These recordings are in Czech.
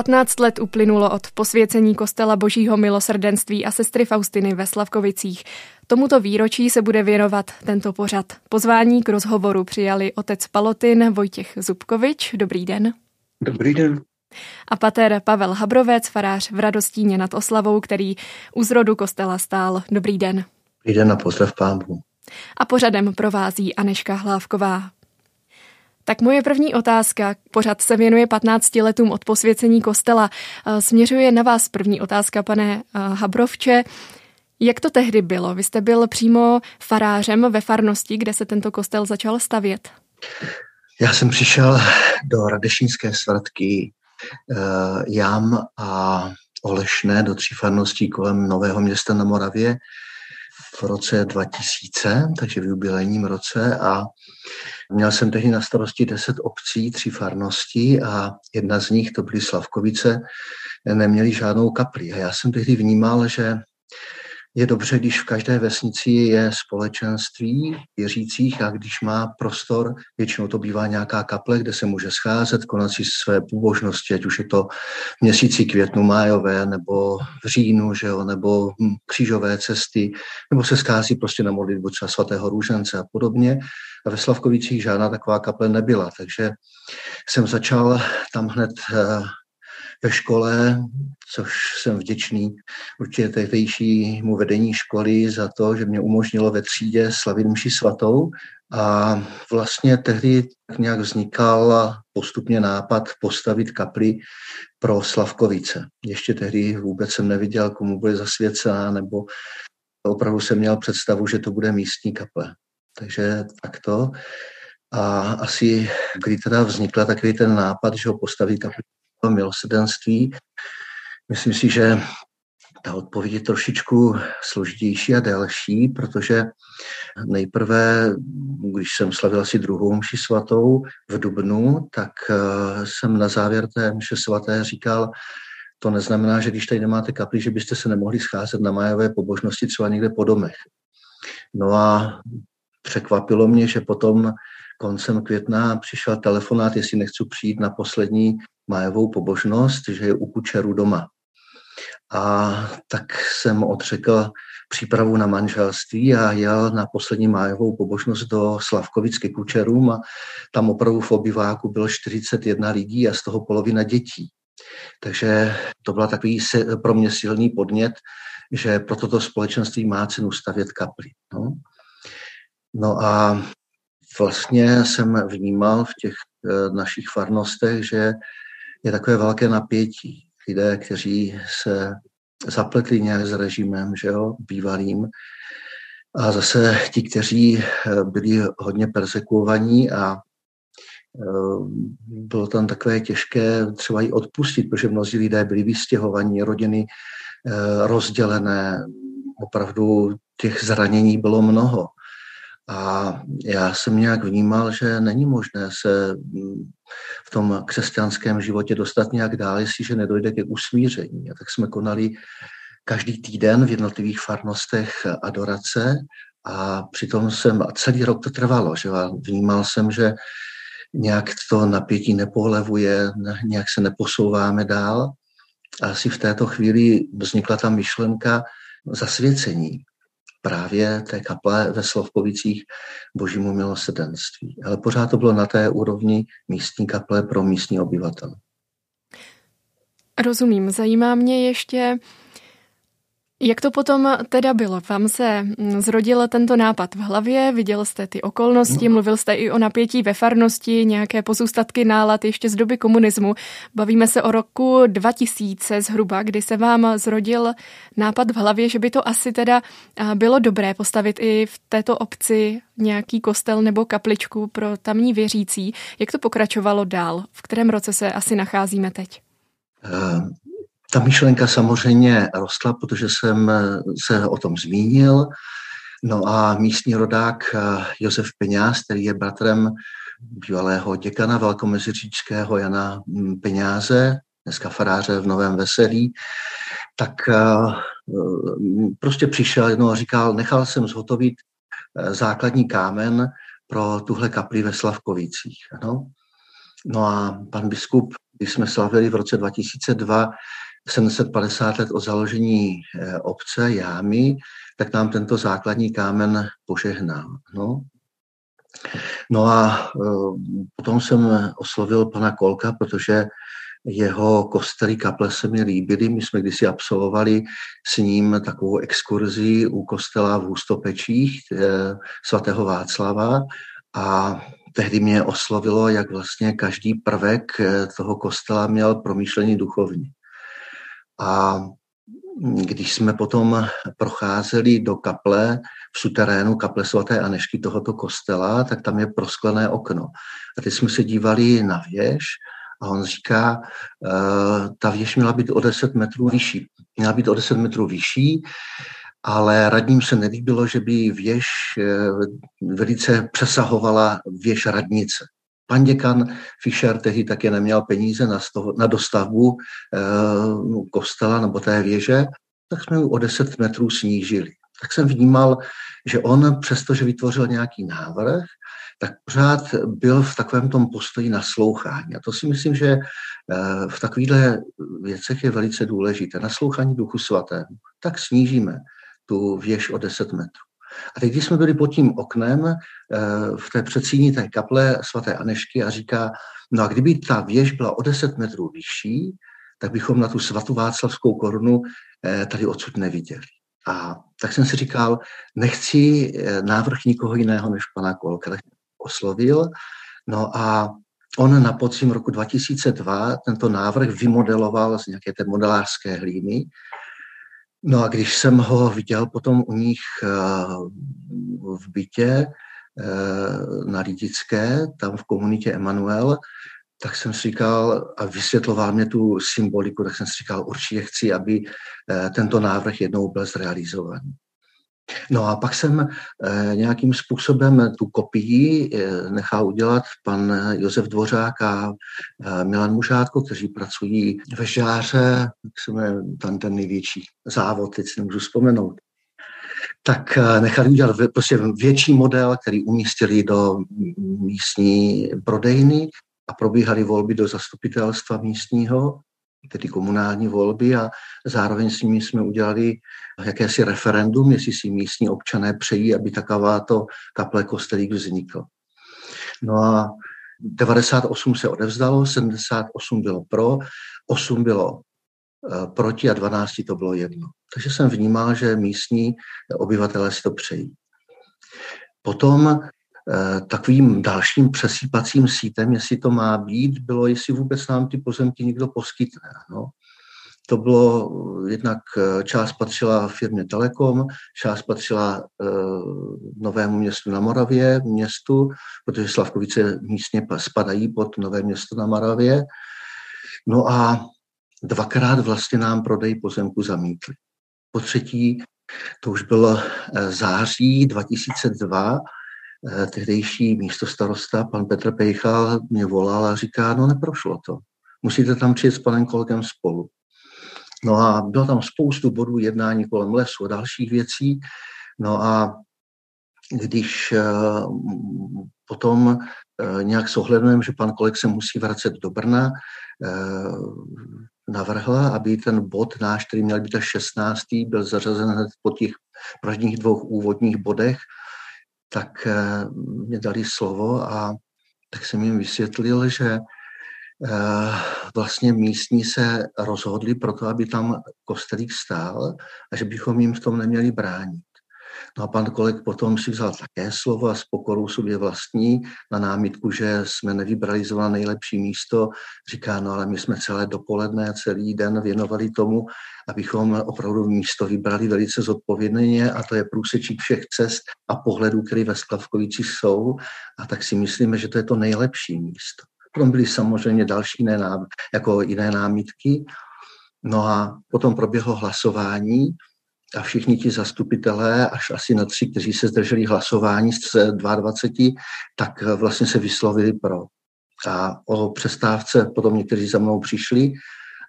15 let uplynulo od posvěcení kostela Božího milosrdenství a sestry Faustiny ve Slavkovicích. Tomuto výročí se bude věnovat tento pořad. Pozvání k rozhovoru přijali otec Palotin Vojtěch Zubkovič. Dobrý den. Dobrý den. A pater Pavel Habrovec, farář v Radostíně nad Oslavou, který u zrodu kostela stál. Dobrý den. Dobrý den a pozdrav pánu. A pořadem provází Aneška Hlávková. Tak moje první otázka, pořad se věnuje 15 letům od posvěcení kostela. Eh, směřuje na vás první otázka, pane eh, Habrovče. Jak to tehdy bylo? Vy jste byl přímo farářem ve farnosti, kde se tento kostel začal stavět. Já jsem přišel do Radešínské svatky uh, Jam a Olešné do tří farností kolem Nového města na Moravě v roce 2000, takže v jubilejním roce a měl jsem tehdy na starosti 10 obcí, tři farnosti a jedna z nich, to byly Slavkovice, neměli žádnou kapli. A já jsem tehdy vnímal, že je dobře, když v každé vesnici je společenství věřících a když má prostor, většinou to bývá nějaká kaple, kde se může scházet, konat si své pobožnosti, ať už je to měsíci květnu, májové, nebo v říjnu, že jo, nebo křížové cesty, nebo se schází prostě na modlitbu třeba svatého růžence a podobně. A ve Slavkovicích žádná taková kaple nebyla, takže jsem začal tam hned eh, ve škole, což jsem vděčný určitě tehdejšímu vedení školy za to, že mě umožnilo ve třídě slavit mši svatou. A vlastně tehdy nějak vznikal postupně nápad postavit kapli pro Slavkovice. Ještě tehdy vůbec jsem neviděl, komu bude zasvěcená, nebo opravdu jsem měl představu, že to bude místní kaple. Takže takto. A asi, kdy teda vznikla takový ten nápad, že ho postaví kapli milosrdenství. Myslím si, že ta odpověď je trošičku složitější a delší, protože nejprve, když jsem slavil asi druhou mši svatou v Dubnu, tak eh, jsem na závěr té mše svaté říkal, to neznamená, že když tady nemáte kapli, že byste se nemohli scházet na majové pobožnosti třeba někde po domech. No a překvapilo mě, že potom koncem května přišel telefonát, jestli nechci přijít na poslední májovou pobožnost, že je u kučeru doma. A tak jsem odřekl přípravu na manželství a jel na poslední májovou pobožnost do Slavkovic ke kučerům a tam opravdu v obyváku bylo 41 lidí a z toho polovina dětí. Takže to byla takový pro mě silný podnět, že pro toto společenství má cenu stavět kapli. No, no a vlastně jsem vnímal v těch eh, našich farnostech, že je takové velké napětí. Lidé, kteří se zapletli nějak s režimem, že jo, bývalým, a zase ti, kteří eh, byli hodně persekuovaní a eh, bylo tam takové těžké třeba i odpustit, protože mnozí lidé byli vystěhovaní, rodiny rozdělené, opravdu těch zranění bylo mnoho. A já jsem nějak vnímal, že není možné se mm, v tom křesťanském životě dostat nějak dál, jestliže nedojde ke usmíření. A tak jsme konali každý týden v jednotlivých farnostech adorace a přitom jsem, a celý rok to trvalo, že vnímal jsem, že nějak to napětí nepohlevuje, nějak se neposouváme dál. A asi v této chvíli vznikla ta myšlenka zasvěcení právě té kaple ve Slavkovicích božímu milosrdenství. Ale pořád to bylo na té úrovni místní kaple pro místní obyvatel. Rozumím. Zajímá mě ještě, jak to potom teda bylo? Vám se mm, zrodil tento nápad v hlavě, viděl jste ty okolnosti, no. mluvil jste i o napětí ve farnosti, nějaké pozůstatky nálad ještě z doby komunismu. Bavíme se o roku 2000 zhruba, kdy se vám zrodil nápad v hlavě, že by to asi teda bylo dobré postavit i v této obci nějaký kostel nebo kapličku pro tamní věřící. Jak to pokračovalo dál? V kterém roce se asi nacházíme teď? Uh, ta myšlenka samozřejmě rostla, protože jsem se o tom zmínil. No a místní rodák eh, Josef Peňáz, který je bratrem bývalého děkana velkomeziříčského Jana mm, Peňáze, dneska faráře v Novém Veselí, tak eh, prostě přišel jednou a říkal, nechal jsem zhotovit eh, základní kámen pro tuhle kapli ve Slavkovicích. No, no a pan biskup když jsme slavili v roce 2002 750 let od založení eh, obce, jámy, tak nám tento základní kámen požehnal. No, no a eh, potom jsem oslovil pana Kolka, protože jeho kostely kaple se mi líbily. My jsme kdysi absolvovali s ním takovou exkurzi u kostela v Hustopečích eh, svatého Václava a tehdy mě oslovilo, jak vlastně každý prvek toho kostela měl promýšlení duchovní. A když jsme potom procházeli do kaple, v suterénu kaple svaté Anešky tohoto kostela, tak tam je prosklené okno. A teď jsme se dívali na věž a on říká, uh, ta věž měla být o 10 metrů vyšší. Měla být o 10 metrů vyšší, ale radním se nelíbilo, že by věž uh, velice přesahovala věž radnice. Pan děkan Fischer tehdy také neměl peníze na, sto, na dostavbu eh, kostela nebo té věže, tak jsme ji o 10 metrů snížili. Tak jsem vnímal, že on, přestože vytvořil nějaký návrh, tak pořád byl v takovém tom postoji naslouchání. A to si myslím, že eh, v takovýchhle věcech je velice důležité. Naslouchání duchu svatému. Tak snížíme tu věž o 10 metrů. A teď, když jsme byli pod tím oknem eh, v té předsíni té kaple svaté Anešky a říká, no a kdyby ta věž byla o 10 metrů vyšší, tak bychom na tu svatou Václavskou korunu eh, tady odsud neviděli. A tak jsem si říkal, nechci eh, návrh nikoho jiného než pana Kolka, oslovil. No a on na podzim roku 2002 tento návrh vymodeloval z nějaké té modelářské hlíny No a když jsem ho viděl potom u nich eh, v bytě eh, na Lidické, tam v komunitě Emanuel, tak jsem si říkal, a vysvětloval mě tu symboliku, tak jsem si říkal, určitě chci, aby eh, tento návrh jednou byl zrealizovaný. No a pak jsem eh, nějakým způsobem tu kopii eh, nechal udělat pan Josef Dvořák a eh, Milan Mužátko, kteří pracují ve Žáře, se jmenuje tam ten největší závod, teď si nemůžu vzpomenout. Tak nechali udělat prostě větší model, který umístili do místní prodejny a probíhaly volby do zastupitelstva místního tedy komunální volby a zároveň s nimi jsme udělali jakési referendum, jestli si místní občané přejí, aby takováto kaple kostelík vznikl. No a 98 se odevzdalo, 78 bylo pro, 8 bylo eh, proti a 12 to bylo jedno. Takže jsem vnímal, že místní obyvatelé si to přejí. Potom takovým dalším přesýpacím sítem, jestli to má být, bylo, jestli vůbec nám ty pozemky někdo poskytne. No. To bylo jednak eh, část patřila firmě Telekom, část patřila uh, Novému městu na Moravě, městu, protože Slavkovice místně spadají pod Nové město na Moravě. No a dvakrát vlastně nám prodej pozemku zamítli. Po třetí, to už bylo září 2002, Eh, tehdejší místostarosta, pan Petr Pejchal, mě volal a říká, no neprošlo to. Musíte tam přijet s panem kolegem spolu. No a bylo tam spoustu bodů jednání kolem lesu a dalších věcí. No a když eh, potom eh, nějak s že pan koleg se musí vracet do Brna, navrhla, aby ten bod náš, který měl být až 16. byl zařazen hned po těch prvních dvou úvodních bodech tak eh, mě dali slovo a tak jsem jim vysvětlil, že eh, vlastně místní se rozhodli pro to, aby tam kostelík stál a že bychom jim v tom neměli bránit. No a pan koleg potom si vzal také slovo a s pokorou sobě vlastní na námitku, že jsme nevybrali zrovna nejlepší místo. Říká, no ale my jsme celé dopoledne celý den věnovali tomu, abychom opravdu místo vybrali velice zodpovědně a to je průsečík všech cest a pohledů, které ve Sklavkovicích jsou a tak si myslíme, že to je to nejlepší místo. Potom byly samozřejmě další jiné, nám, jako jiné námitky. No a potom proběhlo hlasování a všichni ti zastupitelé, až asi na tři, kteří se zdrželi hlasování z 22, tak vlastně se vyslovili pro. A o přestávce potom někteří za mnou přišli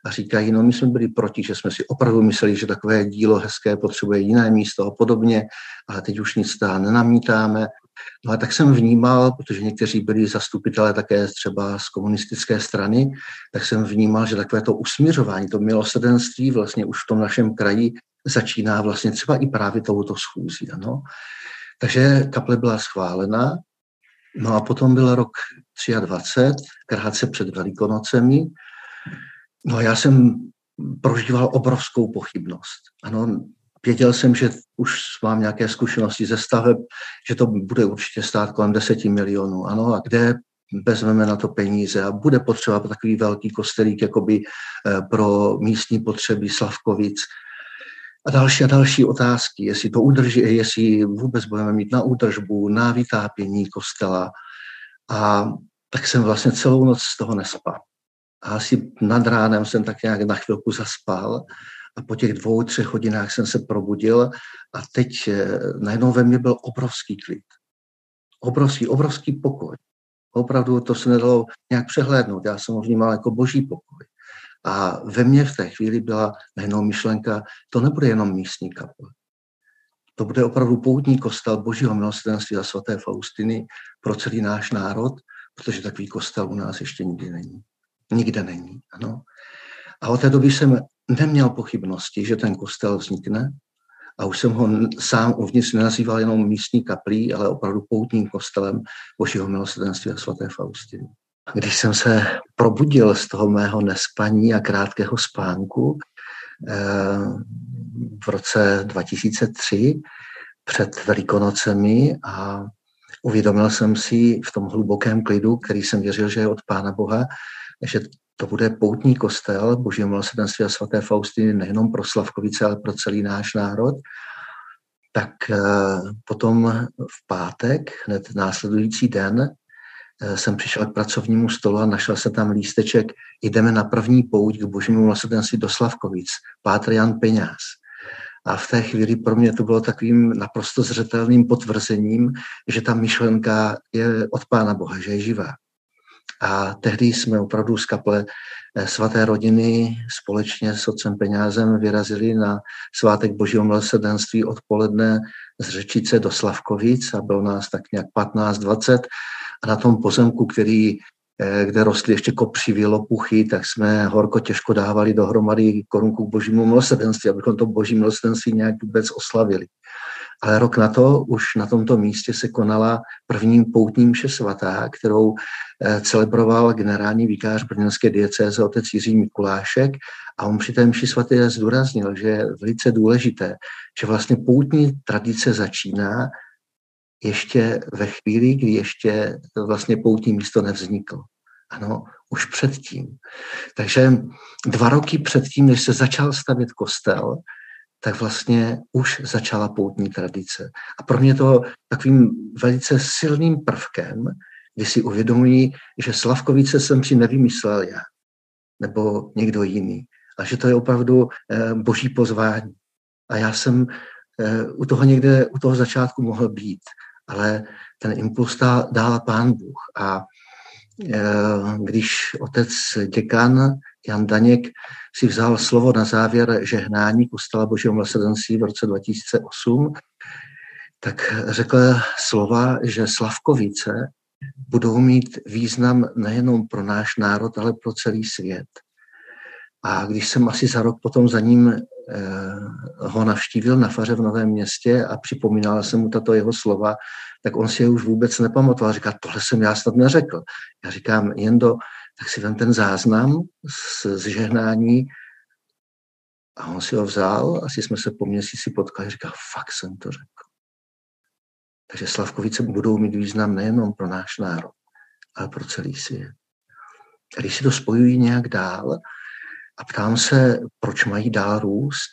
a říkají, no my jsme byli proti, že jsme si opravdu mysleli, že takové dílo hezké potřebuje jiné místo a podobně, ale teď už nic tam nenamítáme. No a tak jsem vnímal, protože někteří byli zastupitelé také třeba z komunistické strany, tak jsem vnímal, že takové to usměřování, to milosrdenství vlastně už v tom našem kraji začíná vlastně třeba i právě touto schůzí. Ano. Takže kaple byla schválena, no a potom byl rok 23, krátce před Velikonocemi. No a já jsem prožíval obrovskou pochybnost. Ano, věděl jsem, že už mám nějaké zkušenosti ze staveb, že to bude určitě stát kolem 10 milionů. Ano, a kde vezmeme na to peníze a bude potřeba takový velký kostelík jakoby eh, pro místní potřeby Slavkovic. A další a další otázky, jestli to udrží, jestli vůbec budeme mít na údržbu, na vytápění kostela. A tak jsem vlastně celou noc z toho nespal. A asi nad ránem jsem tak nějak na chvilku zaspal a po těch dvou, třech hodinách jsem se probudil a teď eh, najednou ve mně byl obrovský klid. Obrovský, obrovský pokoj. Opravdu to se nedalo nějak přehlédnout. Já jsem ho vnímal jako boží pokoj. A ve mně v té chvíli byla najednou myšlenka, to nebude jenom místní kaple. To bude opravdu poutní kostel Božího milosrdenství a svaté Faustiny pro celý náš národ, protože takový kostel u nás ještě nikdy není. Nikde není, ano. A od té doby jsem neměl pochybnosti, že ten kostel vznikne a už jsem ho sám uvnitř nenazýval jenom místní kaplí, ale opravdu poutním kostelem Božího milosrdenství a svaté Faustiny. Když jsem se probudil z toho mého nespaní a krátkého spánku eh, v roce 2003 před Velikonocemi a uvědomil jsem si v tom hlubokém klidu, který jsem věřil, že je od Pána Boha, že to bude poutní kostel Božího milosrdenství a svaté Faustiny nejenom pro Slavkovice, ale pro celý náš národ. Tak eh, potom v pátek, hned následující den, jsem přišel k pracovnímu stolu a našel se tam lísteček Jdeme na první pouť k božímu milosrdenství do Slavkovic, Pátr Jan Peňáz. A v té chvíli pro mě to bylo takovým naprosto zřetelným potvrzením, že ta myšlenka je od Pána Boha, že je živá. A tehdy jsme opravdu z kaple eh, svaté rodiny společně s otcem Peňázem vyrazili na svátek Božího milosrdenství odpoledne z Řečice do Slavkovic a bylo nás tak nějak 15-20 a na tom pozemku, který eh, kde rostly ještě kopřivy, lopuchy, tak jsme horko těžko dávali dohromady korunku k božímu milosrdenství, abychom to boží milosrdenství nějak vůbec oslavili. Ale rok na to už na tomto místě se konala první poutní mše svatá, kterou eh, celebroval generální vikář brněnské diecéze otec Jiří Mikulášek a on při té mši svaté zdůraznil, že je velice důležité, že vlastně poutní tradice začíná ještě ve chvíli, kdy ještě vlastně poutní místo nevzniklo. Ano, už předtím. Takže dva roky předtím, než se začal stavět kostel, tak vlastně už začala poutní tradice. A pro mě to takovým velice silným prvkem, kdy si uvědomují, že Slavkovice jsem si nevymyslel já, nebo někdo jiný, a že to je opravdu eh, boží pozvání. A já jsem eh, u toho někde, u toho začátku mohl být, ale ten impuls dál pán Bůh. A eh, když otec děkan Jan Daněk si vzal slovo na závěr žehnání kostela Božího milosrdenství v roce 2008, tak řekl slova, že Slavkovice budou mít význam nejenom pro náš národ, ale pro celý svět. A když jsem asi za rok potom za ním ho navštívil na faře v Novém městě a připomínal jsem mu tato jeho slova, tak on si je už vůbec nepamatoval. Říká, tohle jsem já snad neřekl. Já říkám, jen do tak si vem ten záznam z, z žehnání a on si ho vzal, asi jsme se po měsíci potkali, říká, fakt jsem to řekl. Takže Slavkovice budou mít význam nejenom pro náš národ, ale pro celý svět. A když si to spojují nějak dál a ptám se, proč mají dál růst,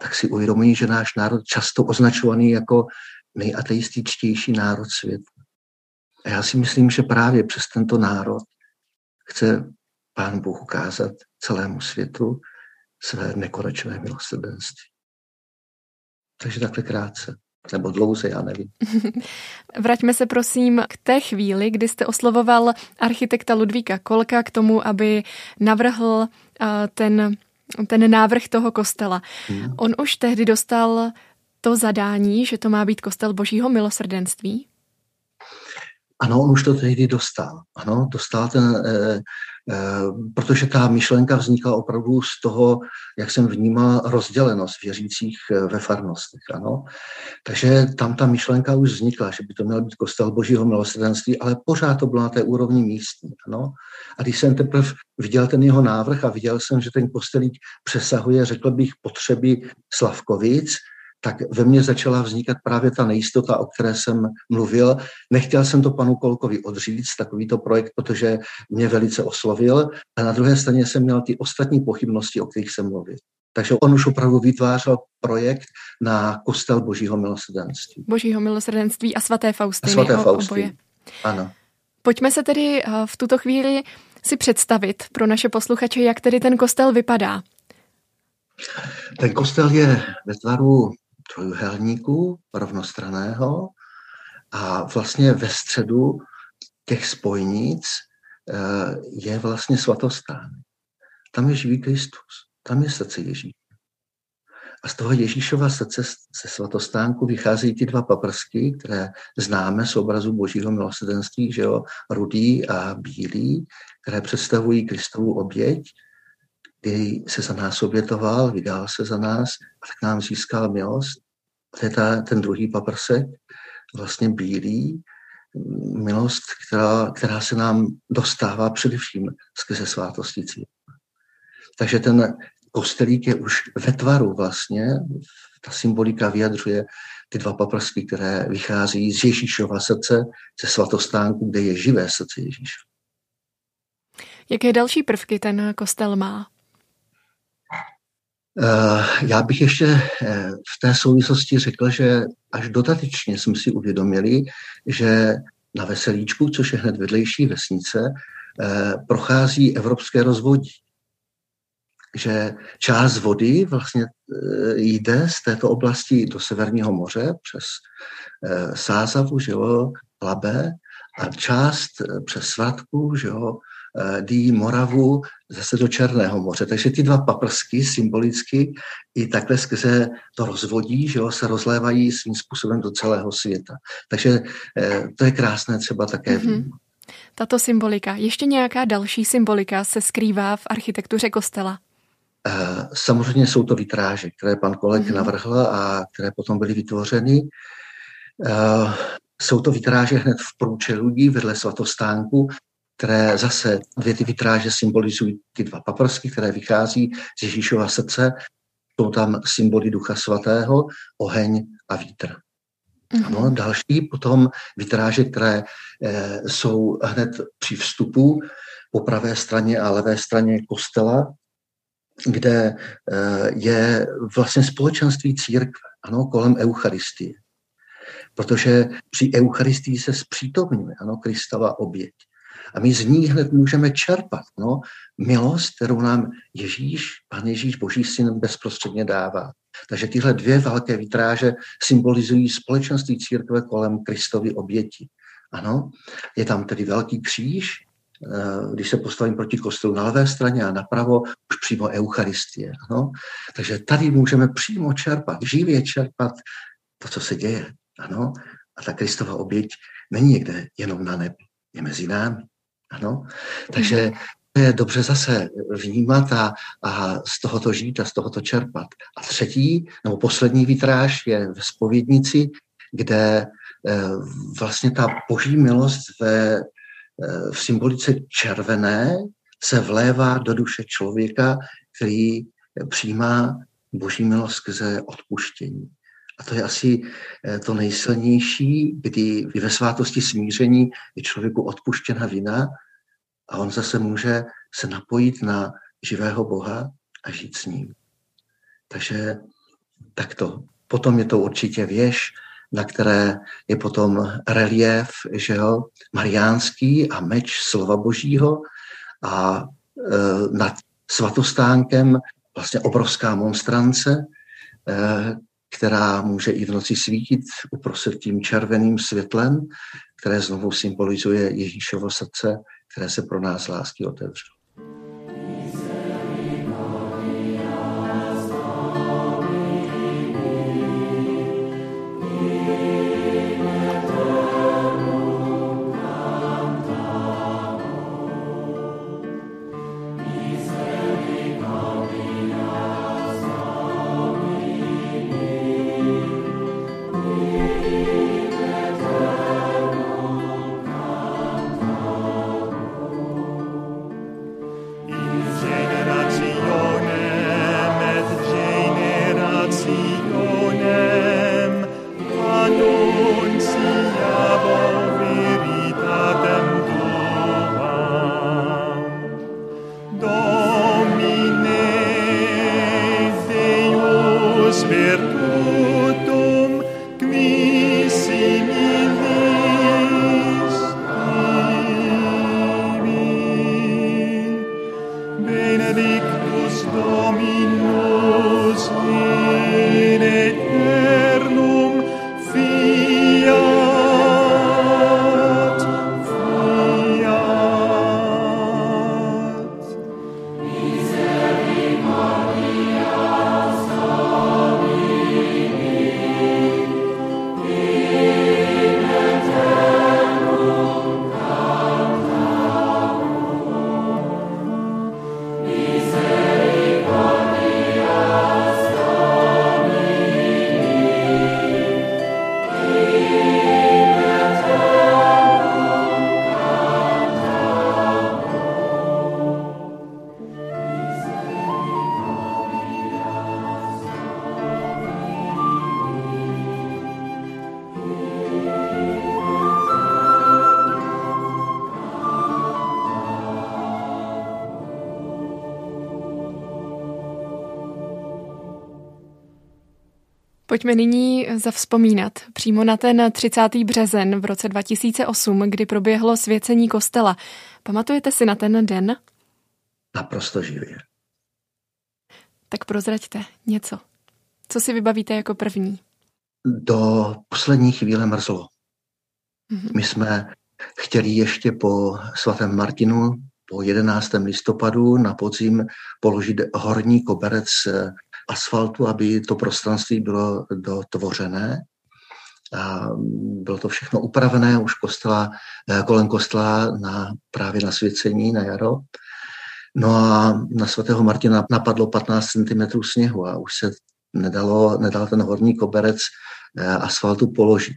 tak si uvědomují, že náš národ často označovaný jako nejateističtější národ světa. A já si myslím, že právě přes tento národ chce Pán Bůh ukázat celému světu své nekonečné milosrdenství. Takže takhle krátce. Nebo dlouze, já nevím. Vraťme se prosím k té chvíli, kdy jste oslovoval architekta Ludvíka Kolka k tomu, aby navrhl ten, ten návrh toho kostela. Hmm. On už tehdy dostal to zadání, že to má být kostel božího milosrdenství? Ano, on už to tehdy dostal. Ano, dostal ten, eh, eh, protože ta myšlenka vznikla opravdu z toho, jak jsem vnímal rozdělenost věřících eh, ve farnostech. Ano. Takže tam ta myšlenka už vznikla, že by to měl být kostel božího milosrdenství, ale pořád to bylo na té úrovni místní. Ano. A když jsem teprve viděl ten jeho návrh a viděl jsem, že ten kostelík přesahuje, řekl bych, potřeby Slavkovic, tak ve mně začala vznikat právě ta nejistota, o které jsem mluvil. Nechtěl jsem to panu Kolkovi odříct, takovýto projekt, protože mě velice oslovil, a na druhé straně jsem měl ty ostatní pochybnosti, o kterých jsem mluvil. Takže on už opravdu vytvářel projekt na kostel Božího milosrdenství. Božího milosrdenství a svaté Faustiny. A svaté Faustiny. Ano. Pojďme se tedy eh, v tuto chvíli si představit pro naše posluchače, jak tedy ten kostel vypadá. Ten kostel je ve tvaru trojuhelníku rovnostraného a vlastně ve středu těch spojnic eh, je vlastně svatostán. Tam je živý Kristus, tam je srdce Ježíše. A z toho Ježíšova srdce ze svatostánku vycházejí ty dva paprsky, které známe z obrazu božího milosrdenství, že jo, rudý a bílý, které představují Kristovu oběť, kdy se za nás obětoval, vydal se za nás a tak nám získal milost. To je ta, ten druhý paprsek, vlastně bílý, milost, která, která se nám dostává především skrze svátosti. Takže ten kostelík je už ve tvaru vlastně, ta symbolika vyjadřuje ty dva paprsky, které vychází z Ježíšova srdce, ze svatostánku, kde je živé srdce Ježíše. Jaké další prvky ten kostel má? Eh, já bych ještě eh, v té souvislosti řekl, že až dodatečně jsme si uvědomili, že na Veselíčku, což je hned vedlejší vesnice, eh, prochází evropské rozvodí. Že část vody vlastně jde z této oblasti do Severního moře přes Sázavu, že jo, Labe, a část přes Svatku, že jo, Eh, dí Moravu zase do Černého moře. Takže ty dva paprsky symbolicky i takhle skrze to rozvodí, že jo, se rozlévají svým způsobem do celého světa. Takže eh, to je krásné třeba také mm-hmm. Tato symbolika. Ještě nějaká další symbolika se skrývá v architektuře kostela? Eh, samozřejmě jsou to vitráže, které pan Kolek mm-hmm. navrhl a které potom byly vytvořeny. Jsou to vitráže hned v průčelí vedle svatostánku, které zase dvě ty vitráže symbolizují ty dva paprsky, které vychází z Ježíšova srdce. Jsou tam symboly Ducha Svatého, oheň a vítr. Mm-hmm. Ano, další potom vitráže, které e, jsou hned při vstupu po pravé straně a levé straně kostela, kde e, je vlastně společenství církve, ano, kolem Eucharistie. Protože při Eucharistii se zpřítomňuje, ano, Kristova oběť. A my z ní hned můžeme čerpat no, milost, kterou nám Ježíš, Pan Ježíš, Boží syn, bezprostředně dává. Takže tyhle dvě velké vitráže symbolizují společenství církve kolem Kristovy oběti. Ano, je tam tedy velký kříž, eh, když se postavím proti kostelu na levé straně a napravo, už přímo Eucharistie. Ano? Takže tady můžeme přímo čerpat, živě čerpat to, co se děje. Ano? A ta Kristova oběť není někde jenom na nebi, je mezi námi. Ano? Takže je dobře zase vnímat a, a z tohoto žít a z tohoto čerpat. A třetí, nebo poslední vitráž je ve spovědnici, kde eh, vlastně ta boží milost ve, eh, v symbolice červené se vlévá do duše člověka, který přijímá boží milost skrze odpuštění. A to je asi eh, to nejsilnější, kdy ve svátosti smíření je člověku odpuštěna vina a on zase může se napojit na živého Boha a žít s ním. Takže takto. Potom je to určitě věž, na které je potom relief, že jo, mariánský a meč slova božího a e, nad svatostánkem vlastně obrovská monstrance, e, která může i v noci svítit uprostřed tím červeným světlem, které znovu symbolizuje Ježíšovo srdce, které se pro nás lásky otevřou. Pojďme nyní zavzpomínat přímo na ten 30. březen v roce 2008, kdy proběhlo svěcení kostela. Pamatujete si na ten den? Naprosto živě. Tak prozraďte něco. Co si vybavíte jako první? Do poslední chvíle mrzlo. Mm-hmm. My jsme chtěli ještě po svatém Martinu, po 11. listopadu na podzim položit horní koberec asfaltu, aby to prostranství bylo dotvořené. A bylo to všechno upravené už kostela, eh, kolem kostela na, právě na svěcení na jaro. No a na svatého Martina napadlo 15 cm sněhu a už se nedalo, nedal ten horní koberec eh, asfaltu položit.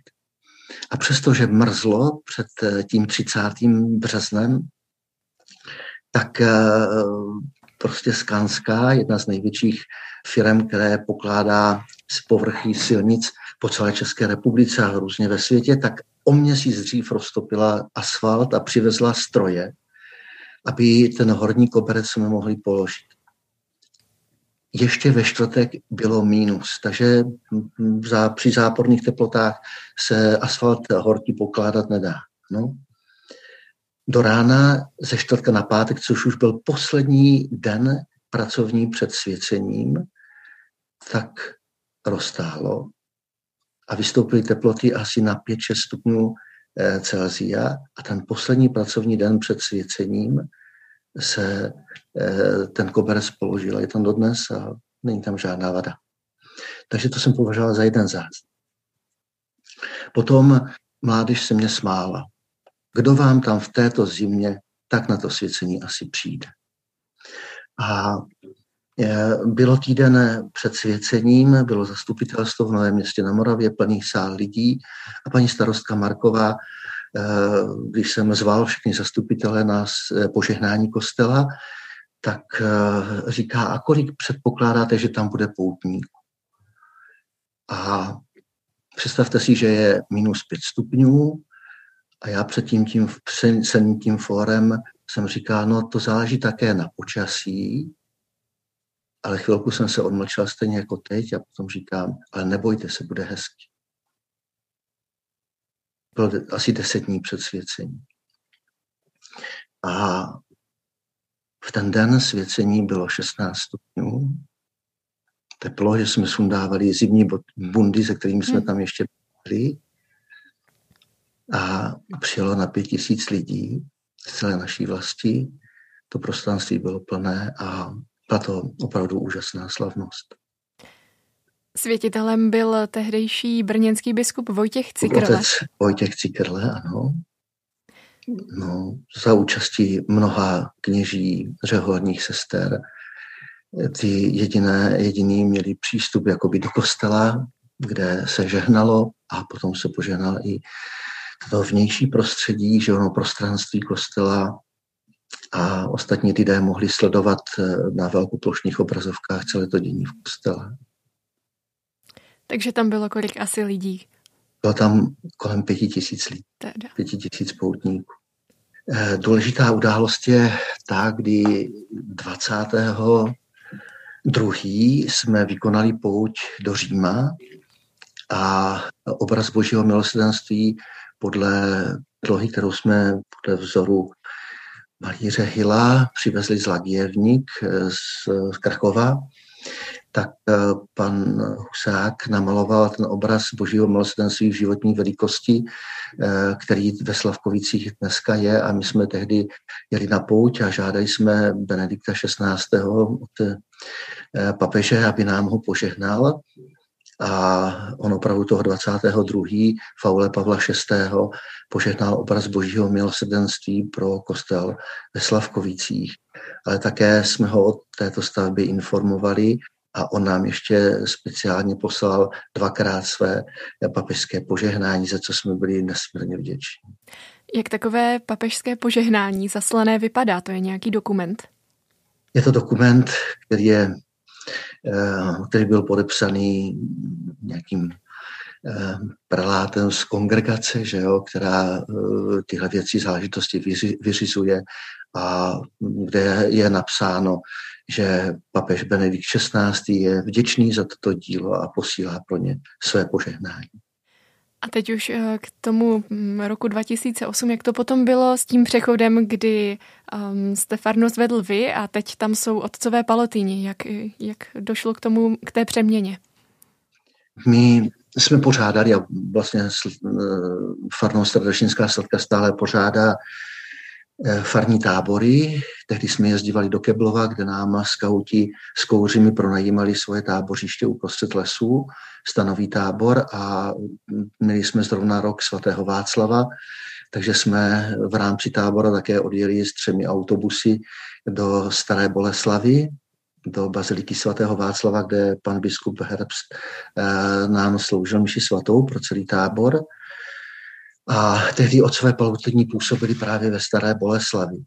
A přestože mrzlo před eh, tím 30. březnem, tak prostě Skanská, jedna z největších firm, které pokládá z povrchy silnic po celé České republice a různě ve světě, tak o měsíc dřív roztopila asfalt a přivezla stroje, aby ten horní koberec jsme mohli položit. Ještě ve čtvrtek bylo mínus, takže za, při záporných teplotách se asfalt horký pokládat nedá. No. Do rána ze čtvrtka na pátek, což už byl poslední den pracovní před svěcením, tak roztáhlo a vystoupily teploty asi na 5-6 stupňů eh, Celsia a ten poslední pracovní den před svěcením se eh, ten koberec položil. Je tam dodnes a není tam žádná vada. Takže to jsem považoval za jeden zázd. Potom mládež se mě smála. Kdo vám tam v této zimě tak na to svěcení asi přijde? A bylo týden před svěcením, bylo zastupitelstvo v Novém městě na Moravě, plný sál lidí a paní starostka Marková, eh, když jsem zval všechny zastupitele na eh, požehnání kostela, tak říká, a kolik předpokládáte, že tam bude poutníků? A představte si, že je minus pět stupňů a já před tím, tím, před tím fórem jsem říkal, no to záleží také na počasí, ale chvilku jsem se odmlčel stejně jako teď a potom říkám, ale nebojte se, bude hezky. Bylo asi deset dní před svěcení. A v ten den svěcení bylo 16 stupňů. Teplo, že jsme sundávali zimní bundy, se kterými jsme hmm. tam ještě byli. A přijelo na pět tisíc lidí z celé naší vlasti. To prostranství bylo plné a byla to opravdu úžasná slavnost. Světitelem byl tehdejší brněnský biskup Vojtěch Cikrle. Otec Vojtěch Cikrle, ano. No, za účastí mnoha kněží, řeholních sester. Ty jediné, jediný měli přístup jakoby do kostela, kde se žehnalo a potom se požehnal i to vnější prostředí, že ono prostranství kostela a ostatní lidé mohli sledovat eh, na velkoplošných obrazovkách celé to dění v kostele. Takže tam bylo kolik asi lidí? Bylo tam kolem pěti tisíc lidí, teda. pěti tisíc poutníků. Eh, důležitá událost je ta, kdy 20. druhý jsme vykonali pouť do Říma a obraz Božího milosrdenství podle dlohy, kterou jsme podle vzoru malíře Hila přivezli z Ladievník eh, z, z Krachova, tak eh, pan Husák namaloval ten obraz božího milosrdenství v životní velikosti, eh, který ve Slavkovicích dneska je a my jsme tehdy jeli na pouť a žádali jsme Benedikta XVI. od papeže, aby nám ho požehnal a on opravdu toho 22. faule Pavla VI. požehnal obraz božího milosrdenství pro kostel ve Slavkovicích. Ale také jsme ho o této stavbě informovali a on nám ještě speciálně poslal dvakrát své papežské požehnání, za co jsme byli nesmírně vděční. Jak takové papežské požehnání zaslané vypadá? To je nějaký dokument? Je to dokument, který je který byl podepsaný nějakým prelátem z kongregace, že jo, která tyhle věci záležitosti vyřizuje a kde je napsáno, že papež Benedikt XVI. je vděčný za toto dílo a posílá pro ně své požehnání. A teď už eh, k tomu mm, roku 2008, jak to potom bylo s tím přechodem, kdy um, jste farnost vedl vy a teď tam jsou otcové palotýni. Jak, jak došlo k tomu, k té přeměně? My jsme pořádali a vlastně eh, farnost Radešínská sladka stále pořádá Eh, farní tábory. Tehdy jsme jezdívali do Keblova, kde nám skauti s kouřimi pronajímali svoje tábořiště uprostřed lesů, stanový tábor a měli jsme zrovna rok svatého Václava, takže jsme v rámci tábora také odjeli s třemi autobusy do Staré Boleslavy, do Baziliky svatého Václava, kde pan biskup Herbst eh, nám sloužil mši svatou pro celý tábor. A tehdy otcové palotní působili právě ve Staré Boleslavi.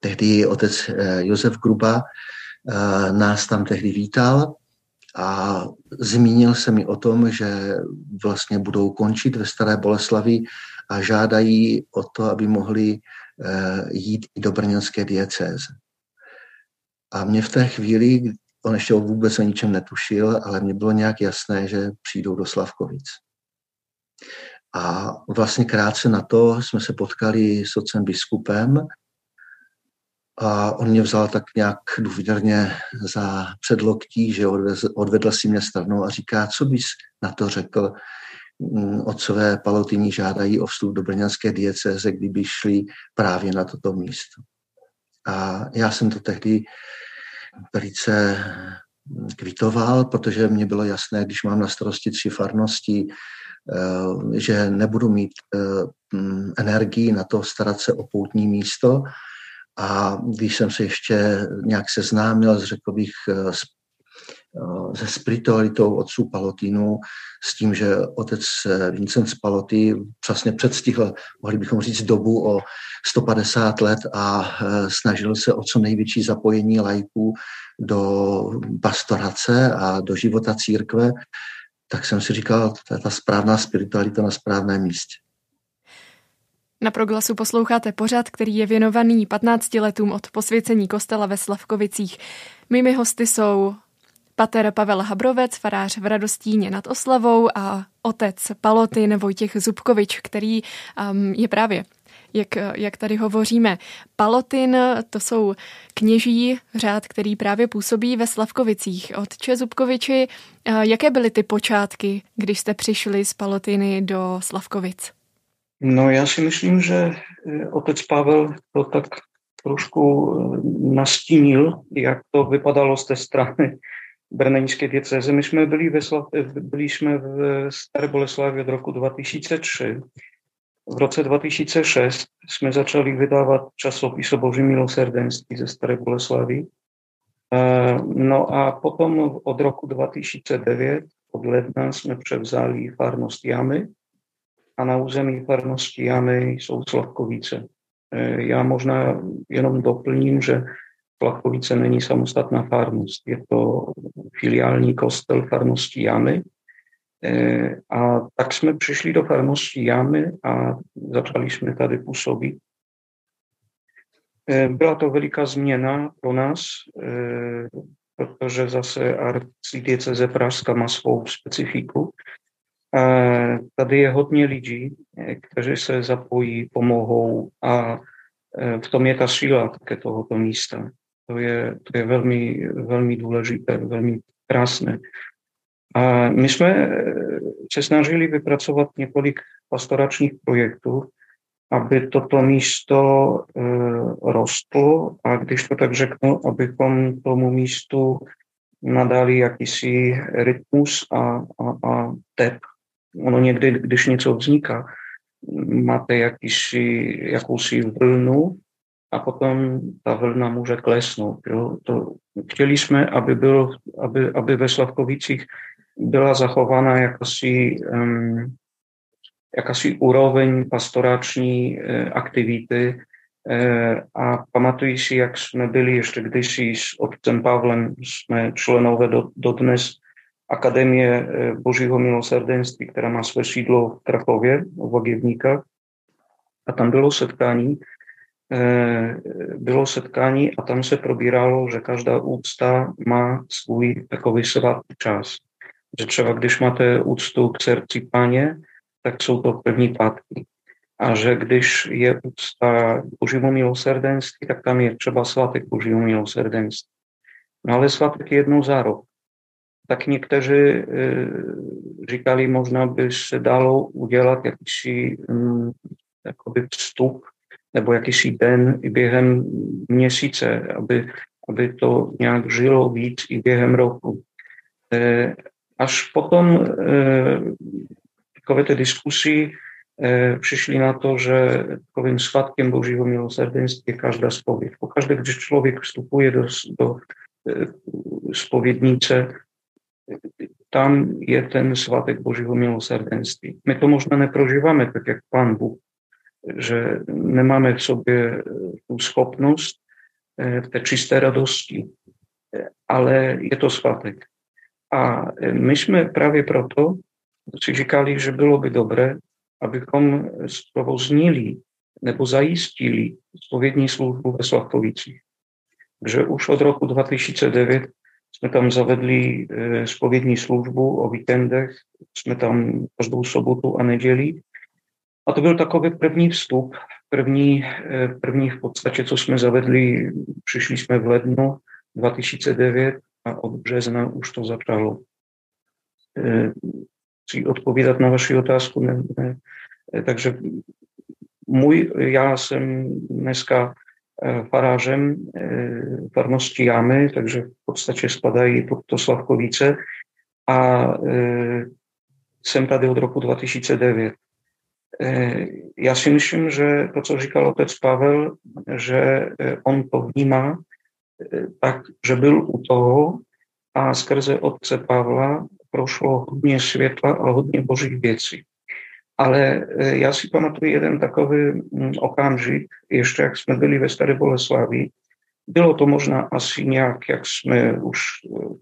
Tehdy otec eh, Josef Gruba eh, nás tam tehdy vítal a zmínil se mi o tom, že vlastně budou končit ve Staré Boleslavi a žádají o to, aby mohli eh, jít i do brněnské diecéze. A mě v té chvíli, on ještě vůbec o ničem netušil, ale mně bylo nějak jasné, že přijdou do Slavkovic. A vlastně krátce na to jsme se potkali s otcem biskupem a on mě vzal tak nějak důvěrně za předloktí, že odvedl si mě stranou a říká, co bys na to řekl, mm, otcové palotyní žádají o vstup do brněnské diecéze, kdyby šli právě na toto místo. A já jsem to tehdy velice kvitoval, protože mě bylo jasné, když mám na starosti tři farnosti, Eh, že nebudu mít eh, mm, energii na to starat se o poutní místo. A když jsem se ještě nějak seznámil, řekl bych, eh, s se spiritualitou otců Palotinu, s tím, že otec Vincent Spaloty přesně předstihl, mohli bychom říct, dobu o 150 let a snažil se o co největší zapojení lajků do pastorace a do života církve, tak jsem si říkal, to je ta správná spiritualita na správném místě. Na proglasu posloucháte pořad, který je věnovaný 15 letům od posvěcení kostela ve Slavkovicích. Mými hosty jsou pater Pavel Habrovec, farář v Radostíně nad Oslavou a otec Palotin Vojtěch Zubkovič, který um, je právě jak, jak tady hovoříme. Palotin, to jsou kněží řád, který právě působí ve Slavkovicích. Otče Zubkoviči, jaké byly ty počátky, když jste přišli z Palotiny do Slavkovic? No já si myslím, že e, otec Pavel to tak trošku e, nastínil, jak to vypadalo z té strany brněnské diecéze. My jsme byli, ve Slav, byli jsme v Staré Boleslavě od roku 2003 v roce 2006 jsme začali vydávat časopis o Boží milosrdenství ze Staré Boleslavy. No a potom od roku 2009, od ledna, jsme převzali farnost Jamy a na území farnosti Jamy jsou Slavkovice. E, já možná jenom doplním, že Slavkovice není samostatná farnost. Je to filiální kostel farnosti Jamy, E, a tak jsme přišli do farnosti Jamy a začali jsme tady působit. E, byla to veliká změna pro nás, protože zase arcidieceze Pražská má svou specifiku. Tady je hodně lidí, kteří se zapojí, pomohou a v tom je ta síla také tohoto místa. To je, to je velmi, velmi důležité, velmi krásné. A my jsme eh, se snažili vypracovat několik pastoračních projektů, aby toto místo e, rostlo a když to tak řeknu, abychom tomu místu nadali jakýsi rytmus a, a, a tep. Ono někdy, když něco vzniká, máte jakýsi, jakousi vlnu a potom ta vlna může klesnout. Jo? To, chtěli jsme, aby, byl, aby, aby ve Slavkovicích byla zachována jakási, um, jakási úroveň pastorační uh, aktivity uh, a pamatuji si, jak jsme byli ještě kdysi s otcem Pavlem, jsme členové do, dodnes Akademie Božího milosrdenství, která má své sídlo v Krakově, v Vagievníkách. A tam bylo setkání, bylo setkání a tam se probíralo, že každá úcta má svůj takový svatý čas. Že třeba když máte úctu k srdci páně, tak jsou to první pátky. A že když je úcta Božímu milosrdenství, tak tam je třeba svatek Božímu milosrdenství. No ale svatek je jednou za rok. Tak někteří e, říkali, možná by se dalo udělat jakýsi mm, vstup nebo jakýsi den i během měsíce, aby, aby to nějak žilo víc i během roku. E, až potom e, takové ty diskusy e, přišli na to, že takovým svatkem Božího milosrdenství je každá spověď. Pokaždé, když člověk vstupuje do, do spovědnice, tam je ten svatek Božího milosrdenství. My to možná neprožíváme tak, jak Pán Bůh, že nemáme v sobě tu schopnost v té čisté radosti, ale je to svatek. A my jsme právě proto si říkali, že bylo by dobré, abychom zprovoznili nebo zajistili spovědní službu ve Slavkovicích. Takže už od roku 2009 jsme tam zavedli spovědní službu o víkendech, jsme tam každou sobotu a neděli. A to byl takový první vstup, první, první v podstatě, co jsme zavedli, přišli jsme v lednu 2009 a od března už to začalo. Chci odpovídat na vaši otázku. Ne, ne. Takže můj, já jsem dneska farářem farnosti Jámy, takže v podstatě spadají pod to Slavkovice a jsem tady od roku 2009. Já si myslím, že to, co říkal otec Pavel, že on to vnímá tak, že byl u toho a skrze otce Pavla prošlo hodně světla a hodně božích věcí. Ale já si pamatuju jeden takový okamžik, ještě jak jsme byli ve Staré Boleslavi, bylo to možná asi nějak, jak jsme už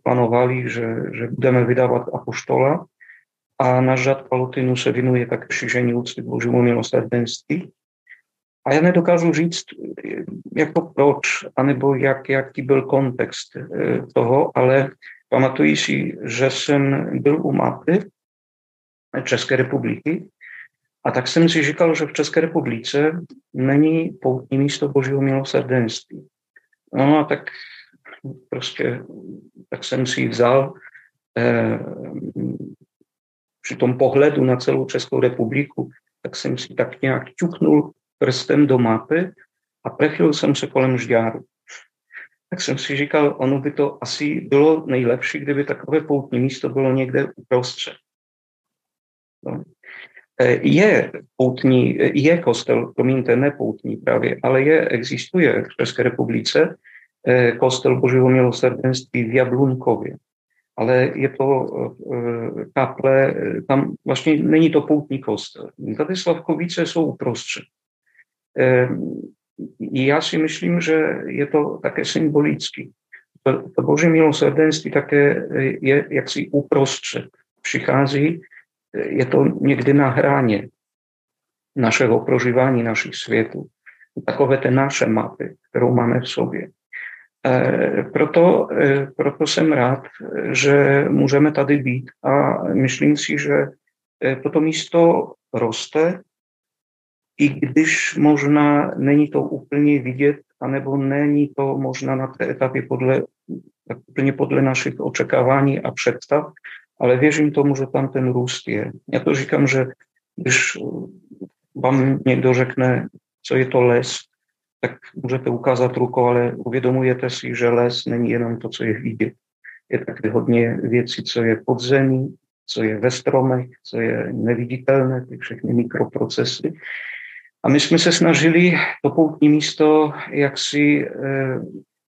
plánovali, že, že budeme vydávat apoštola. A náš řad Palutinu se věnuje také šíření úcty k božímu milosrdenství. A já nedokážu říct, jako proč, anebo jak, jaký byl kontext toho, ale pamatuji si, že jsem byl u mapy České republiky a tak jsem si říkal, že v České republice není poutní místo božího milosrdenství. No a tak prostě, tak jsem si vzal eh, při tom pohledu na celou Českou republiku, tak jsem si tak nějak ťuknul prstem do mapy a prechyl jsem se kolem žďáru. Tak jsem si říkal, ono by to asi bylo nejlepší, kdyby takové poutní místo bylo někde uprostřed. No. E, je poutní, je kostel, promiňte, ne poutní právě, ale je, existuje v České republice e, kostel Božího milosrdenství v Jablunkově. Ale je to kaple, tam vlastně není to poutní kostel. Tady Slavkovice jsou uprostřed. Já si myslím, že je to také symbolický. To Boží milosrdenství také je jaksi uprostřed. Přichází, je to někdy na hraně našeho prožívání našich světů. Takové ty naše mapy, kterou máme v sobě. Proto, proto jsem rád, že můžeme tady být a myslím si, že toto místo roste i když možná není to úplně vidět, anebo není to možná na té etapě podle, úplně podle našich očekávání a představ, ale věřím tomu, že tam ten růst je. Já to říkám, že když vám někdo řekne, co je to les, tak můžete ukázat rukou, ale uvědomujete si, že les není jenom to, co je vidět. Je taky hodně věcí, co je pod zemí, co je ve stromech, co je neviditelné, ty všechny mikroprocesy. A my jsme se snažili to poutní místo jaksi eh,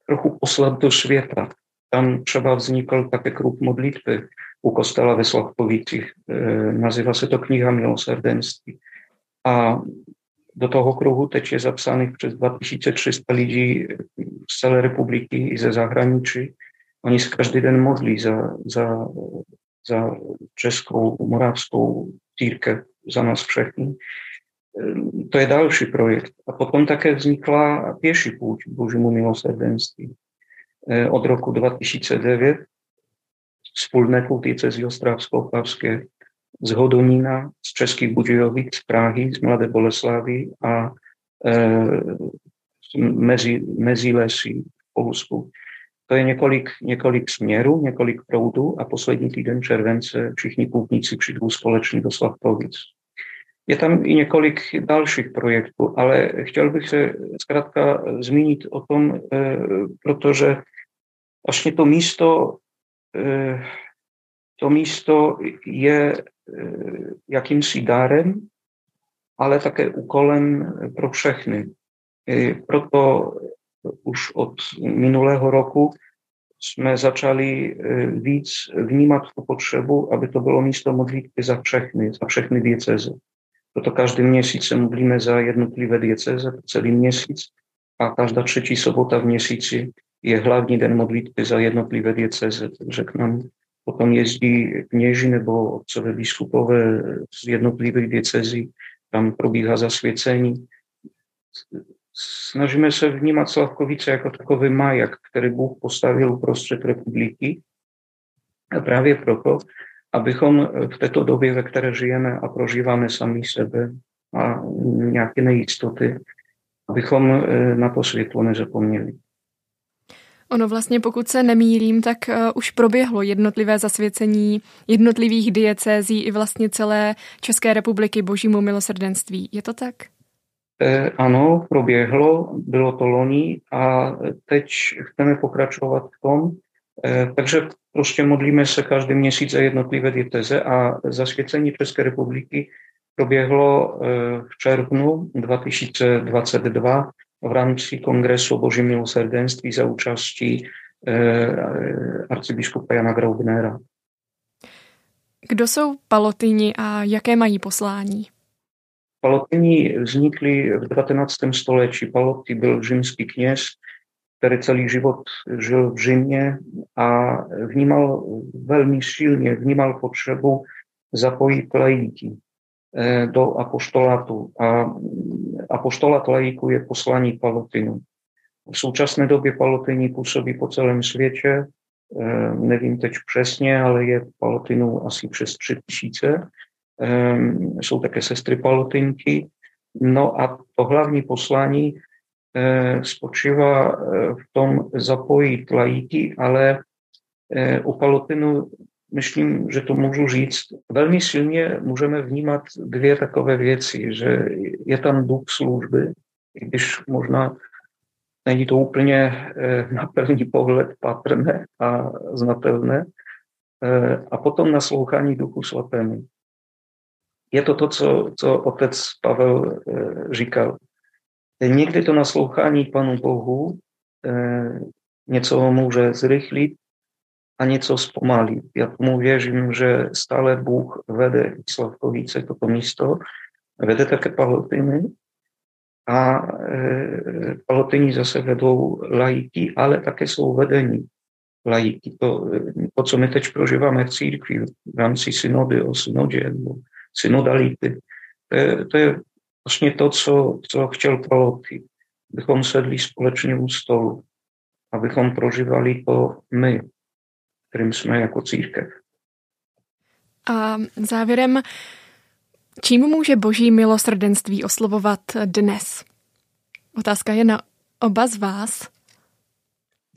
trochu poslat do světa. Tam třeba vznikl také kruh modlitby u kostela ve Slavkovicích. Eh, nazývá se to kniha milosrdenství. A do toho kruhu teď je zapsaných přes 2300 lidí z celé republiky i ze zahraničí. Oni se každý den modlí za, za za českou, moravskou církev, za nás všechny. To je další projekt. A potom také vznikla pěší půjč k Božímu milosrdenství. Od roku 2009 wspólne diecezji ostravsko-opavské z Hodonína, z Českých Budějovic, z Prahy, z Mladé Boleslavy a e, mezi, mezi lesy v Polsku. To je několik, několik směrů, několik proudů a poslední týden července všichni poutníci přijdou společně do Slavkovic. Je tam i několik dalších projektů, ale chtěl bych se zkrátka zmínit o tom, e, protože vlastně to místo, e, to místo je e, jakýmsi dárem, ale také úkolem pro všechny. Proto už od minulého roku jsme začali víc vnímat tu potřebu, aby to bylo místo modlitby za všechny, za všechny dieceze. Proto každý měsíc se modlíme za jednotlivé dieceze, celý měsíc a každá třetí sobota v měsíci je hlavní den modlitby za jednotlivé dieceze, takže k nám potom jezdí kněži nebo otcové biskupové z jednotlivých diecezí, tam probíhá zasvěcení. Snažíme se vnímat Slavkovice jako takový majak, který Bůh postavil uprostřed republiky. A právě proto, abychom v této době, ve které žijeme a prožíváme sami sebe a nějaké nejistoty, abychom eh, na to světlo nezapomněli. Ono vlastně, pokud se nemýlím, tak uh, už proběhlo jednotlivé zasvěcení jednotlivých diecézí i vlastně celé České republiky božímu milosrdenství. Je to tak? E, ano, proběhlo, bylo to loni a teď chceme pokračovat v tom, e, takže prostě modlíme se každý měsíc za jednotlivé dieceze a zasvěcení České republiky proběhlo e, v červnu 2022 v rámci Kongresu o Božím milosrdenství za účastí eh, arcibiskupa Jana Graubnera. Kdo jsou palotyni a jaké mají poslání? Palotyni vznikly v 19. století. Paloty byl římský kněz, který celý život žil v Římě a vnímal velmi silně, vnímal potřebu zapojit lajíky. E, do apoštolátu. A apoštolát lajíku je poslání Palotinu. V současné době Palotyni působí po celém světě, e, nevím teď přesně, ale je Palotinů asi přes tři tisíce. E, jsou také sestry Palotinky. No a to hlavní poslání spočívá v tom zapojit lajíky, ale u Palotinu myslím, že to můžu říct, velmi silně můžeme vnímat dvě takové věci, že je tam duch služby, i když možná není to úplně eh, na první pohled patrné a znatelné, eh, a potom naslouchání duchu svatému. Je to to, co, co otec Pavel eh, říkal. Někdy to naslouchání Panu Bohu něco může zrychlit, a něco zpomalí. Já tomu věřím, že stále Bůh vede Slavkovice, toto místo, vede také Palotiny a e, Palotiny zase vedou lajíky, ale také jsou vedení lajíky. To, to, co my teď prožíváme v církvi v rámci synody o synodě nebo synodality, to je, to je vlastně to, co, co chtěl Paloty. Abychom sedli společně u stolu, abychom prožívali to my, kterým jsme jako církev. A závěrem, čím může boží milosrdenství oslovovat dnes? Otázka je na oba z vás.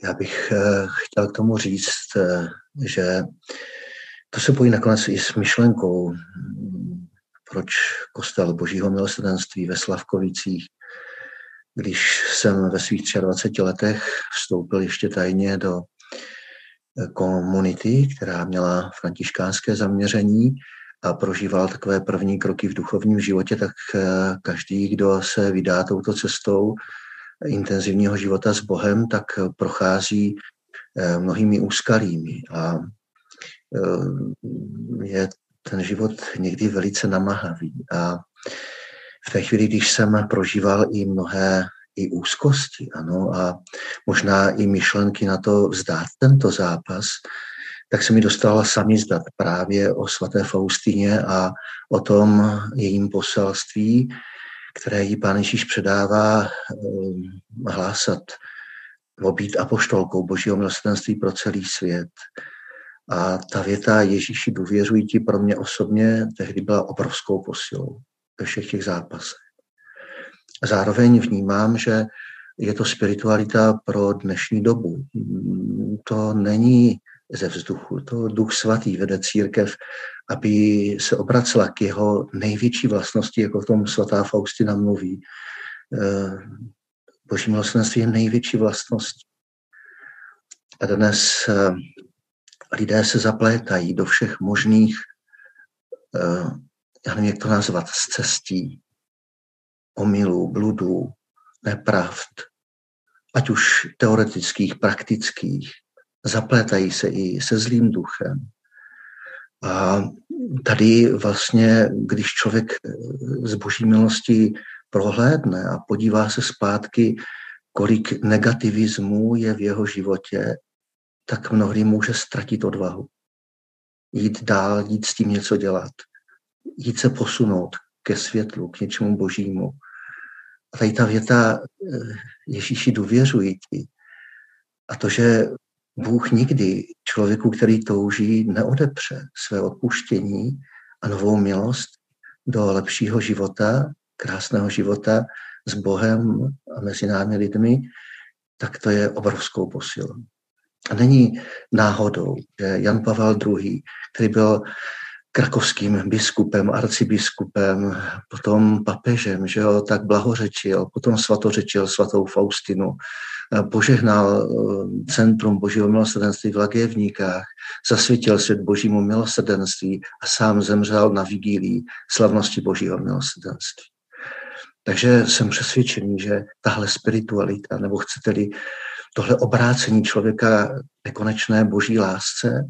Já bych eh, chtěl k tomu říct, eh, že to se pojí nakonec i s myšlenkou, proč kostel Božího milosrdenství ve Slavkovicích, když jsem ve svých 23 letech vstoupil ještě tajně do komunity, která měla františkánské zaměření a prožíval takové první kroky v duchovním životě, tak eh, každý, kdo se vydá touto cestou intenzivního života s Bohem, tak prochází eh, mnohými úskalími a eh, je ten život někdy velice namahavý. A v té chvíli, když jsem prožíval i mnohé i úzkosti, ano, a možná i myšlenky na to vzdát tento zápas, tak se mi dostala samizdat právě o svaté Faustině a o tom jejím poselství, které jí pán Ježíš předává eh, hlásat, obít apoštolkou božího milosrdenství pro celý svět. A ta věta Ježíši důvěřují ti pro mě osobně tehdy byla obrovskou posilou ve všech těch zápasech. Zároveň vnímám, že je to spiritualita pro dnešní dobu. To není ze vzduchu. To Duch Svatý vede církev, aby se obracela k jeho největší vlastnosti, jako v tom svatá Faustina mluví. Eh, Boží milosrdenství je největší vlastnost. A dnes eh, lidé se zaplétají do všech možných, eh, já nevím, jak to nazvat, z cestí, omylů, bludů, nepravd, ať už teoretických, praktických, zaplétají se i se zlým duchem. A tady vlastně, když člověk z boží milosti prohlédne a podívá se zpátky, kolik negativismu je v jeho životě, tak mnohdy může ztratit odvahu. Jít dál, jít s tím něco dělat. Jít se posunout ke světlu, k něčemu božímu. A tady ta věta eh, Ježíši důvěřují ti. A to, že Bůh nikdy člověku, který touží, neodepře své odpuštění a novou milost do lepšího života, krásného života s Bohem a mezi námi lidmi, tak to je obrovskou posilou. A není náhodou, že Jan Pavel II., který byl krakovským biskupem, arcibiskupem, potom papežem, že jo, tak blahořečil, potom svatořečil svatou Faustinu, požehnal eh, Centrum Božího milosrdenství v Lagevníkách, zasvětil svět Božímu milosrdenství a sám zemřel na vigílii slavnosti Božího milosrdenství. Takže jsem přesvědčený, že tahle spiritualita, nebo chcete-li tohle obrácení člověka nekonečné boží lásce,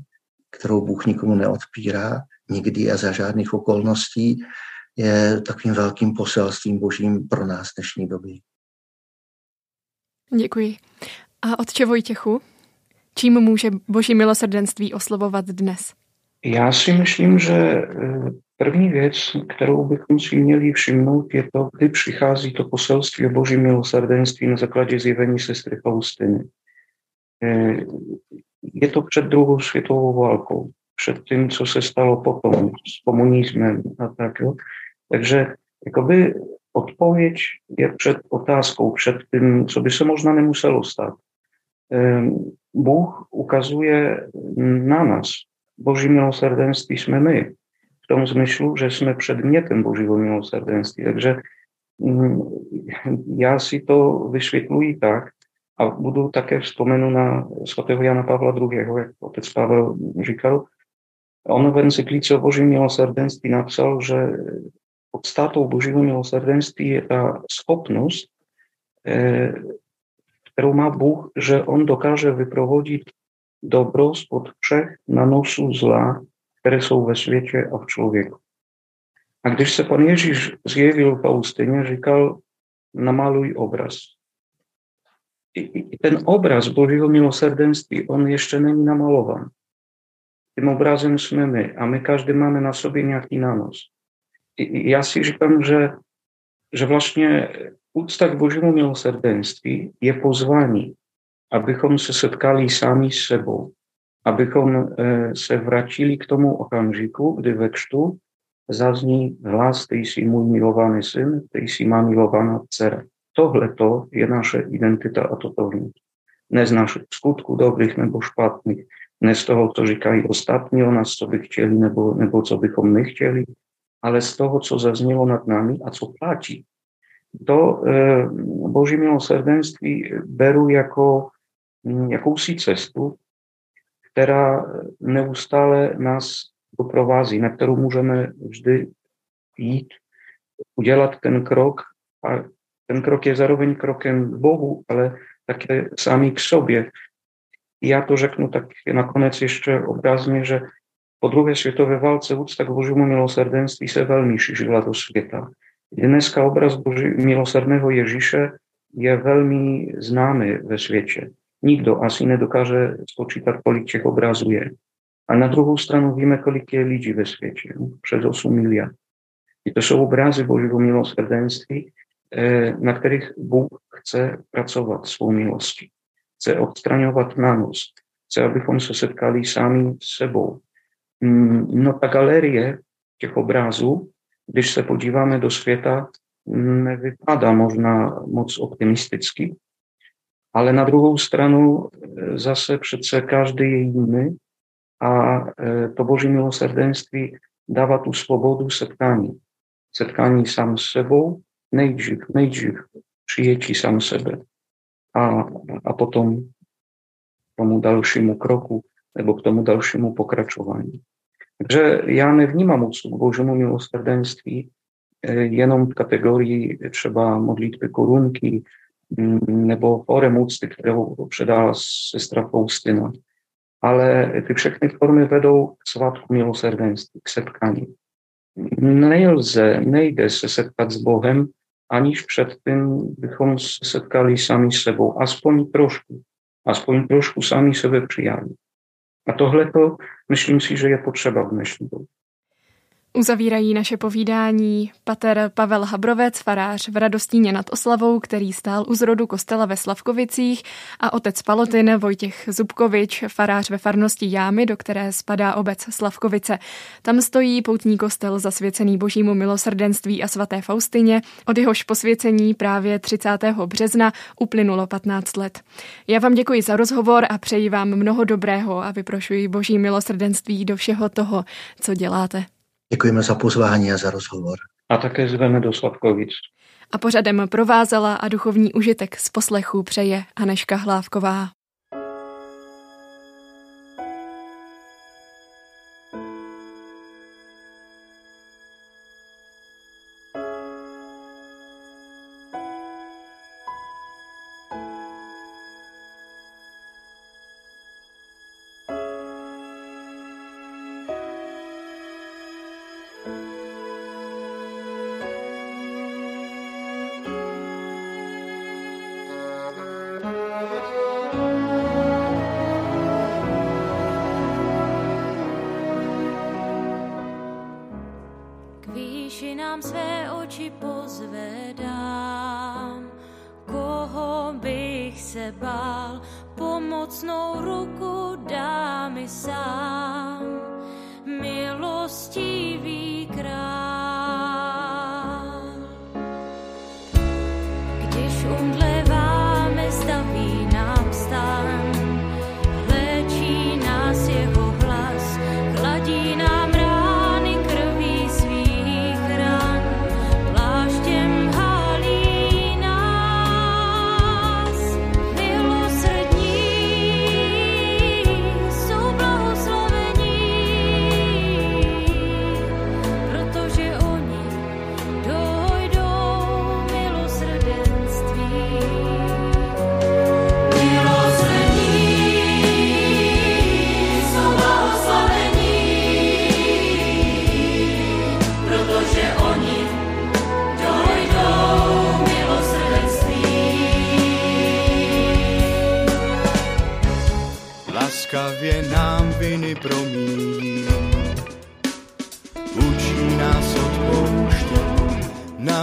kterou Bůh nikomu neodpírá, nikdy a za žádných okolností, je takovým velkým poselstvím božím pro nás dnešní doby. Děkuji. A otče Vojtěchu, čím může boží milosrdenství oslovovat dnes? Já si myslím, že eh, první věc, kterou bychom si měli všimnout, je to, kdy přichází to poselství o boží milosrdenství na základě zjevení sestry Faustiny. Eh, je to před druhou světovou válkou, před tím, co se stalo potom s komunismem a tak. Jo. Takže jakoby odpověď je před otázkou, před tím, co by se možná nemuselo stát. Ehm, Bůh ukazuje na nás. Boží milosrdenství jsme my. V tom smyslu, že jsme předmětem Božího milosrdenství. Takže mm, já si to vysvětluji tak, a budu také vzpomenu na svatého Jana Pavla II., jak otec Pavel říkal. On v encyklice o Božím milosrdenství napsal, že podstatou Božího milosrdenství je ta schopnost, eh, kterou má Bůh, že On dokáže vyprovodit dobro spod všech nanosů zla, které jsou ve světě a v člověku. A když se pan Ježíš zjevil Faustině, říkal, namaluj obraz. I, I ten obraz Božího milosrdenství, on ještě není namalovan. Tím obrazem jsme my a my každý máme na sobě nějaký nanos já si říkám, že, že vlastně úcta k božímu milosrdenství je pozvání, abychom se setkali sami s sebou, abychom eh, se vrátili k tomu okamžiku, kdy ve křtu zazní hlas, ty jsi můj milovaný syn, ty jsi má milovaná dcera. Tohle to je naše identita a totožnost. Ne z našich skutků dobrých nebo špatných, ne z toho, co říkají ostatní o nás, co by chtěli nebo, nebo co bychom nechtěli, ale z toho, co zaznělo nad nami a co platí. To e, Boží milosrdenství beru jako mm, jakousi cestu, která neustále nás doprovází, na kterou můžeme vždy jít, udělat ten krok a ten krok je zároveň krokem k Bohu, ale také sami k sobě. Já to řeknu tak nakonec ještě obrazně, že po druhé světové válce úcta k božímu milosrdenství se velmi šířila do světa. Dneska obraz boží, milosrdného Ježíše je velmi známý ve světě. Nikdo asi nedokáže spočítat, kolik těch obrazů je. Ale na druhou stranu víme, kolik je lidí ve světě, no, přes 8 miliard. I to jsou obrazy Božího milosrdenství, eh, na kterých Bůh chce pracovat svou milostí. Chce odstraňovat nánost. Chce, abychom se setkali sami sebou. Mm, no ta galerie těch obrázů, když se podíváme do světa, nevypadá možná moc optimisticky, ale na druhou stranu e, zase přece každý je jiný a e, to boží milosrdenství dává tu svobodu setkání. Setkání sám s sebou, nejdřív, nejdřív přijetí sám sebe a, a potom tomu dalšímu kroku nebo k tomu dalšímu pokračování. Takže já nevnímám odsud božímu milosrdenství e, jenom v kategorii třeba modlitby korunky, nebo forem úcty, kterou předala sestra Faustina. Ale ty všechny formy vedou k svátku milosrdenství, k setkání. Nelze, nejde se setkat s Bohem, aniž předtím bychom se setkali sami s sebou, aspoň trošku, aspoň trošku sami sebe přijali. A tohle to myslím si, že je potřeba v dnešní době. Uzavírají naše povídání pater Pavel Habrovec, farář v Radostíně nad Oslavou, který stál u zrodu kostela ve Slavkovicích a otec Palotin Vojtěch Zubkovič, farář ve farnosti Jámy, do které spadá obec Slavkovice. Tam stojí poutní kostel zasvěcený božímu milosrdenství a svaté Faustině, od jehož posvěcení právě 30. března uplynulo 15 let. Já vám děkuji za rozhovor a přeji vám mnoho dobrého a vyprošuji boží milosrdenství do všeho toho, co děláte. Děkujeme za pozvání a za rozhovor. A také zveme do Slavkovic. A pořadem provázela a duchovní užitek z poslechu přeje Aneška Hlávková. Nám své oči pozvedám, koho bych se bál, pomocnou ruku dá mi sám,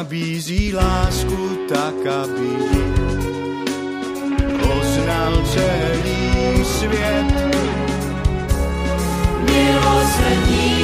nabízí lásku tak, aby poznal celý svět. Milosrdní